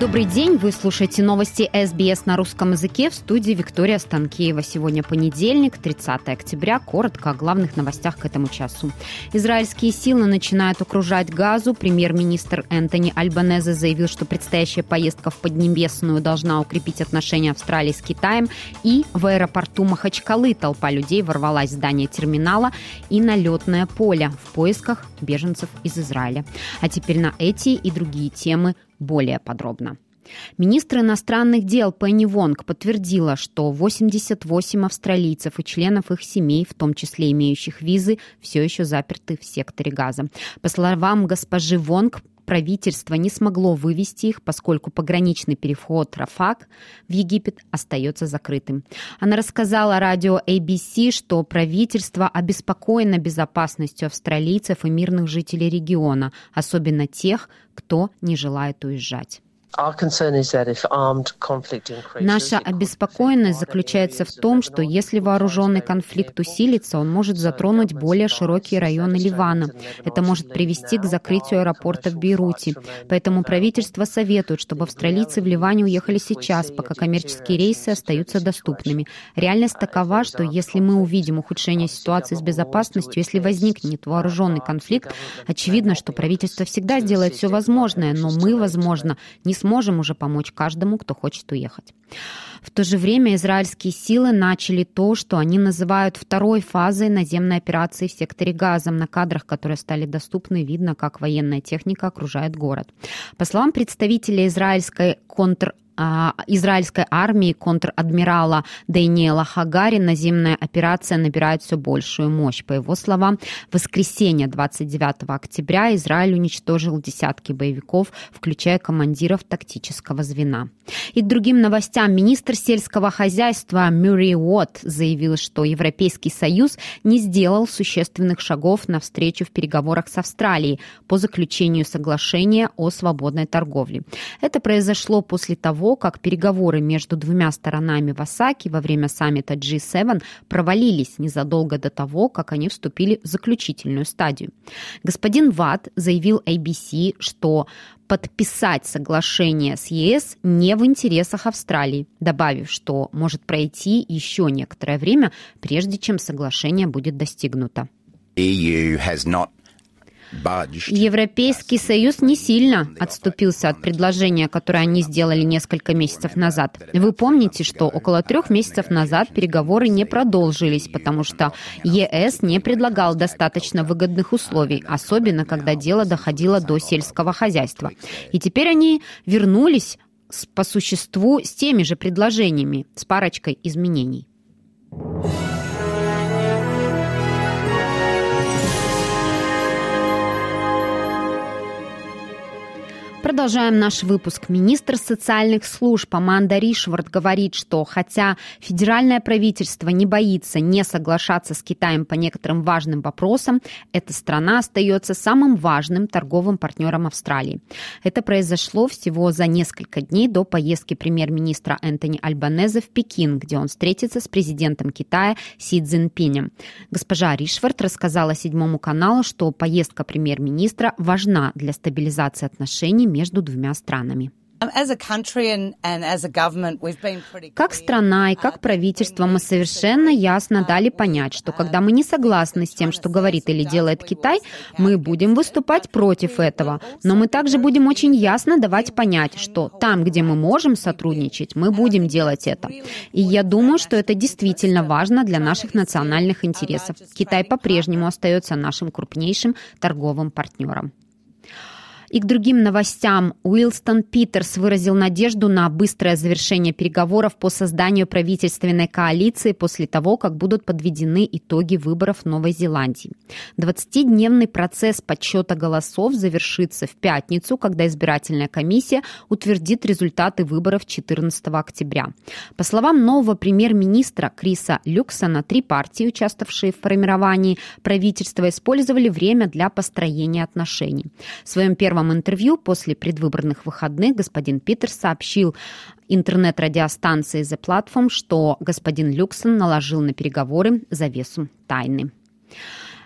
Добрый день, вы слушаете новости СБС на русском языке в студии Виктория Станкеева. Сегодня понедельник, 30 октября. Коротко о главных новостях к этому часу. Израильские силы начинают окружать Газу. Премьер-министр Энтони Альбанезе заявил, что предстоящая поездка в Поднебесную должна укрепить отношения Австралии с Китаем. И в аэропорту Махачкалы толпа людей ворвалась в здание терминала и на летное поле в поисках беженцев из Израиля. А теперь на эти и другие темы более подробно. Министр иностранных дел Пенни Вонг подтвердила, что 88 австралийцев и членов их семей, в том числе имеющих визы, все еще заперты в секторе газа. По словам госпожи Вонг, правительство не смогло вывести их, поскольку пограничный переход Рафак в Египет остается закрытым. Она рассказала радио ABC, что правительство обеспокоено безопасностью австралийцев и мирных жителей региона, особенно тех, кто не желает уезжать. Наша обеспокоенность заключается в том, что если вооруженный конфликт усилится, он может затронуть более широкие районы Ливана. Это может привести к закрытию аэропорта в Бейруте. Поэтому правительство советует, чтобы австралийцы в Ливане уехали сейчас, пока коммерческие рейсы остаются доступными. Реальность такова, что если мы увидим ухудшение ситуации с безопасностью, если возникнет вооруженный конфликт, очевидно, что правительство всегда сделает все возможное, но мы, возможно, не сможем уже помочь каждому, кто хочет уехать. В то же время израильские силы начали то, что они называют второй фазой наземной операции в секторе Газа. На кадрах, которые стали доступны, видно, как военная техника окружает город. По словам представителя израильской контр израильской армии контр-адмирала Дэниела Хагари наземная операция набирает все большую мощь. По его словам, в воскресенье 29 октября Израиль уничтожил десятки боевиков, включая командиров тактического звена. И к другим новостям. Министр сельского хозяйства Мюррей Уотт заявил, что Европейский Союз не сделал существенных шагов навстречу в переговорах с Австралией по заключению соглашения о свободной торговле. Это произошло после того, того, как переговоры между двумя сторонами в Осаке во время саммита G7 провалились незадолго до того, как они вступили в заключительную стадию. Господин Ватт заявил ABC, что подписать соглашение с ЕС не в интересах Австралии, добавив, что может пройти еще некоторое время, прежде чем соглашение будет достигнуто. EU has not Европейский Союз не сильно отступился от предложения, которое они сделали несколько месяцев назад. Вы помните, что около трех месяцев назад переговоры не продолжились, потому что ЕС не предлагал достаточно выгодных условий, особенно когда дело доходило до сельского хозяйства. И теперь они вернулись по существу с теми же предложениями, с парочкой изменений. Продолжаем наш выпуск. Министр социальных служб Аманда Ришвард говорит, что хотя федеральное правительство не боится не соглашаться с Китаем по некоторым важным вопросам, эта страна остается самым важным торговым партнером Австралии. Это произошло всего за несколько дней до поездки премьер-министра Энтони Альбанезе в Пекин, где он встретится с президентом Китая Си Цзиньпинем. Госпожа Ришвард рассказала седьмому каналу, что поездка премьер-министра важна для стабилизации отношений между двумя странами. Как страна и как правительство мы совершенно ясно дали понять, что когда мы не согласны с тем, что говорит или делает Китай, мы будем выступать против этого. Но мы также будем очень ясно давать понять, что там, где мы можем сотрудничать, мы будем делать это. И я думаю, что это действительно важно для наших национальных интересов. Китай по-прежнему остается нашим крупнейшим торговым партнером. И к другим новостям. Уилстон Питерс выразил надежду на быстрое завершение переговоров по созданию правительственной коалиции после того, как будут подведены итоги выборов Новой Зеландии. 20-дневный процесс подсчета голосов завершится в пятницу, когда избирательная комиссия утвердит результаты выборов 14 октября. По словам нового премьер-министра Криса Люксона, три партии, участвовавшие в формировании правительства, использовали время для построения отношений. В своем первом первом интервью после предвыборных выходных господин Питерс сообщил интернет-радиостанции The Platform, что господин Люксон наложил на переговоры завесу тайны.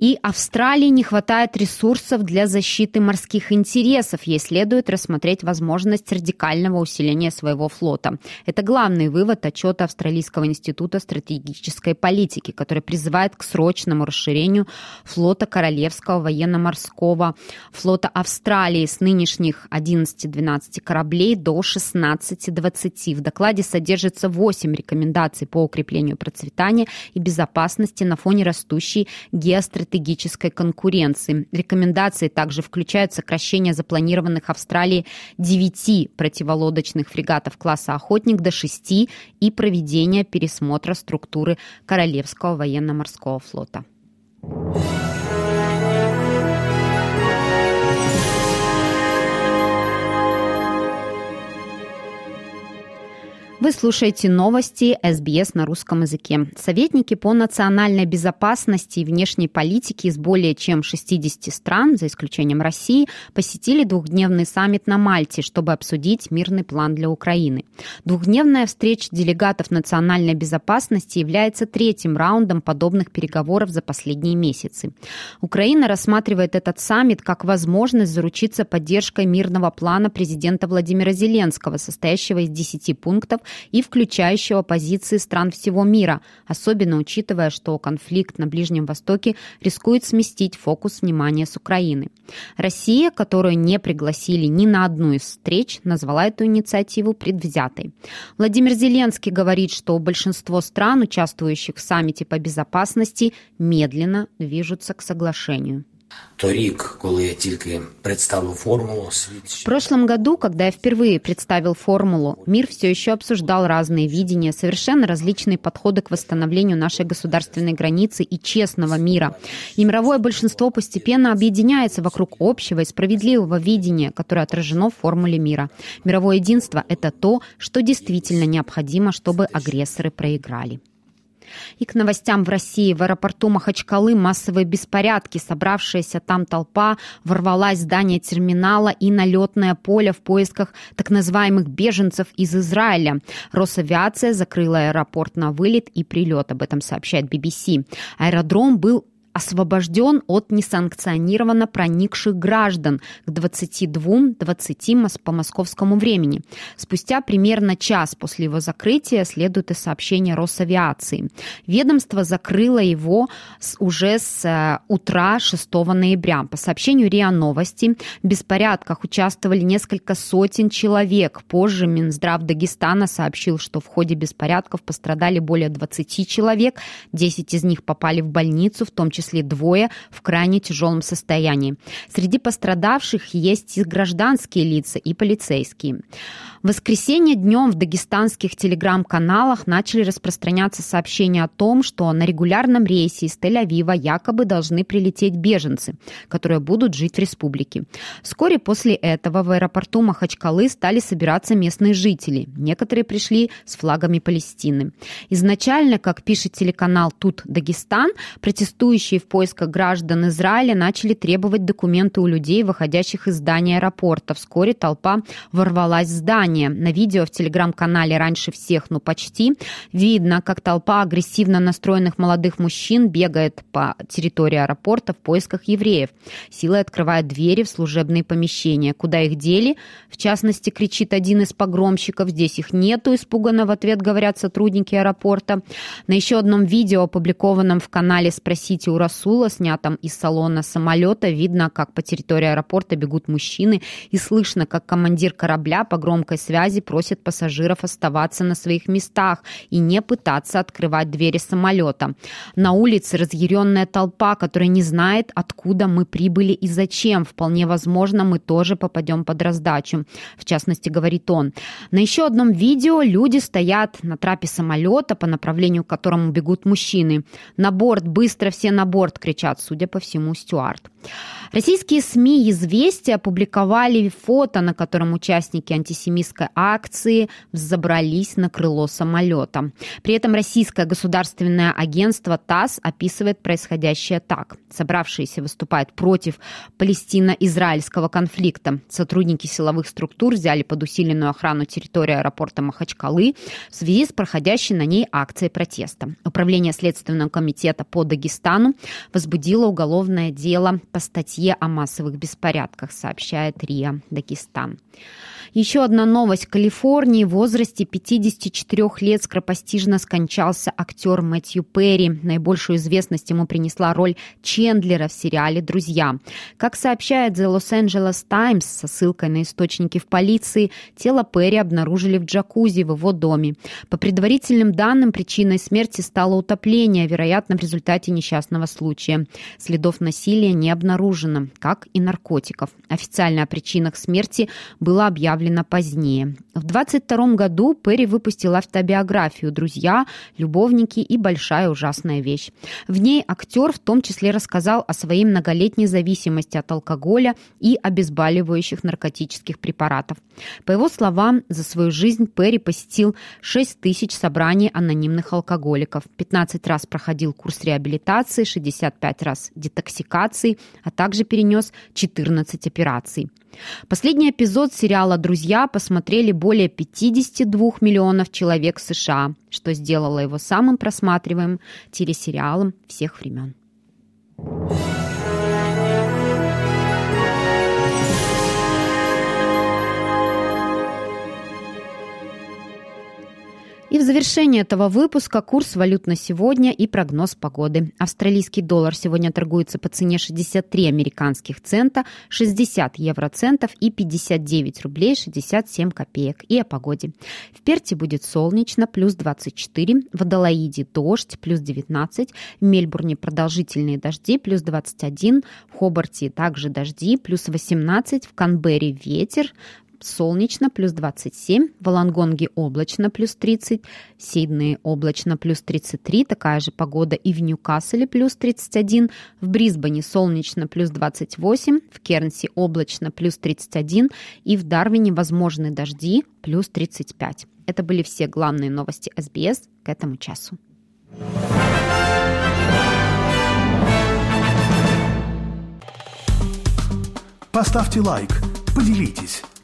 И Австралии не хватает ресурсов для защиты морских интересов. Ей следует рассмотреть возможность радикального усиления своего флота. Это главный вывод отчета Австралийского института стратегической политики, который призывает к срочному расширению флота Королевского военно-морского флота Австралии с нынешних 11-12 кораблей до 16-20. В докладе содержится 8 рекомендаций по укреплению процветания и безопасности на фоне растущей геостратегии стратегической конкуренции. Рекомендации также включают сокращение запланированных Австралией 9 противолодочных фрегатов класса «Охотник» до 6 и проведение пересмотра структуры Королевского военно-морского флота. Вы слушаете новости СБС на русском языке. Советники по национальной безопасности и внешней политике из более чем 60 стран, за исключением России, посетили двухдневный саммит на Мальте, чтобы обсудить мирный план для Украины. Двухдневная встреча делегатов национальной безопасности является третьим раундом подобных переговоров за последние месяцы. Украина рассматривает этот саммит как возможность заручиться поддержкой мирного плана президента Владимира Зеленского, состоящего из 10 пунктов, и включающего позиции стран всего мира, особенно учитывая, что конфликт на Ближнем Востоке рискует сместить фокус внимания с Украины. Россия, которую не пригласили ни на одну из встреч, назвала эту инициативу предвзятой. Владимир Зеленский говорит, что большинство стран, участвующих в саммите по безопасности, медленно движутся к соглашению. В прошлом году, когда я впервые представил формулу, мир все еще обсуждал разные видения, совершенно различные подходы к восстановлению нашей государственной границы и честного мира. И мировое большинство постепенно объединяется вокруг общего и справедливого видения, которое отражено в формуле мира. Мировое единство – это то, что действительно необходимо, чтобы агрессоры проиграли. И к новостям в России. В аэропорту Махачкалы массовые беспорядки. Собравшаяся там толпа ворвалась в здание терминала и на летное поле в поисках так называемых беженцев из Израиля. Росавиация закрыла аэропорт на вылет и прилет. Об этом сообщает BBC. Аэродром был освобожден от несанкционированно проникших граждан к 22-20 по московскому времени. Спустя примерно час после его закрытия следует и сообщение Росавиации. Ведомство закрыло его уже с э, утра 6 ноября. По сообщению РИА Новости, в беспорядках участвовали несколько сотен человек. Позже Минздрав Дагестана сообщил, что в ходе беспорядков пострадали более 20 человек, 10 из них попали в больницу, в том числе числе двое в крайне тяжелом состоянии. Среди пострадавших есть и гражданские лица, и полицейские. В воскресенье днем в дагестанских телеграм-каналах начали распространяться сообщения о том, что на регулярном рейсе из Тель-Авива якобы должны прилететь беженцы, которые будут жить в республике. Вскоре после этого в аэропорту Махачкалы стали собираться местные жители. Некоторые пришли с флагами Палестины. Изначально, как пишет телеканал «Тут Дагестан», протестующие в поисках граждан Израиля начали требовать документы у людей, выходящих из здания аэропорта. Вскоре толпа ворвалась в здание. На видео в телеграм-канале «Раньше всех, ну почти» видно, как толпа агрессивно настроенных молодых мужчин бегает по территории аэропорта в поисках евреев. Силой открывает двери в служебные помещения. Куда их дели? В частности, кричит один из погромщиков. Здесь их нету, испуганно в ответ говорят сотрудники аэропорта. На еще одном видео, опубликованном в канале «Спросите у Расула, снятом из салона самолета, видно, как по территории аэропорта бегут мужчины, и слышно, как командир корабля по громкой связи просит пассажиров оставаться на своих местах и не пытаться открывать двери самолета. На улице разъяренная толпа, которая не знает, откуда мы прибыли и зачем. Вполне возможно, мы тоже попадем под раздачу. В частности, говорит он. На еще одном видео люди стоят на трапе самолета, по направлению к которому бегут мужчины. «На борт! Быстро все на борт!» кричат, судя по всему, стюард. Российские СМИ «Известия» опубликовали фото, на котором участники антисемитской акции взобрались на крыло самолета. При этом российское государственное агентство ТАСС описывает происходящее так. Собравшиеся выступают против палестино-израильского конфликта. Сотрудники силовых структур взяли под усиленную охрану территории аэропорта Махачкалы в связи с проходящей на ней акцией протеста. Управление Следственного комитета по Дагестану возбудило уголовное дело по статье о массовых беспорядках, сообщает РИА Дагестан. Еще одна новость. В Калифорнии в возрасте 54 лет скоропостижно скончался актер Мэтью Перри. Наибольшую известность ему принесла роль Чендлера в сериале «Друзья». Как сообщает The Los Angeles Times со ссылкой на источники в полиции, тело Перри обнаружили в джакузи в его доме. По предварительным данным, причиной смерти стало утопление, вероятно, в результате несчастного случая. Следов насилия не обнаружено, как и наркотиков. Официально о причинах смерти было объявлено позднее. В 22 году Перри выпустил автобиографию «Друзья», «Любовники» и «Большая ужасная вещь». В ней актер в том числе рассказал о своей многолетней зависимости от алкоголя и обезболивающих наркотических препаратов. По его словам, за свою жизнь Перри посетил 6 тысяч собраний анонимных алкоголиков, 15 раз проходил курс реабилитации, 65 раз детоксикации, а также перенес 14 операций. Последний эпизод сериала «Друзья» посмотрели более 52 миллионов человек США, что сделало его самым просматриваемым телесериалом всех времен. Завершение этого выпуска курс валют на сегодня и прогноз погоды. Австралийский доллар сегодня торгуется по цене 63 американских цента, 60 евроцентов и 59 рублей 67 копеек. И о погоде. В Перте будет солнечно, плюс 24, в Адалаиде дождь, плюс 19, в Мельбурне продолжительные дожди, плюс 21, в Хобарте также дожди, плюс 18, в Канберре ветер, солнечно, плюс 27, в Волонгонге облачно, плюс 30, в Сиднее облачно, плюс 33, такая же погода и в Ньюкасселе, плюс 31, в Брисбене солнечно, плюс 28, в Кернси облачно, плюс 31 и в Дарвине возможны дожди, плюс 35. Это были все главные новости СБС к этому часу. Поставьте лайк, поделитесь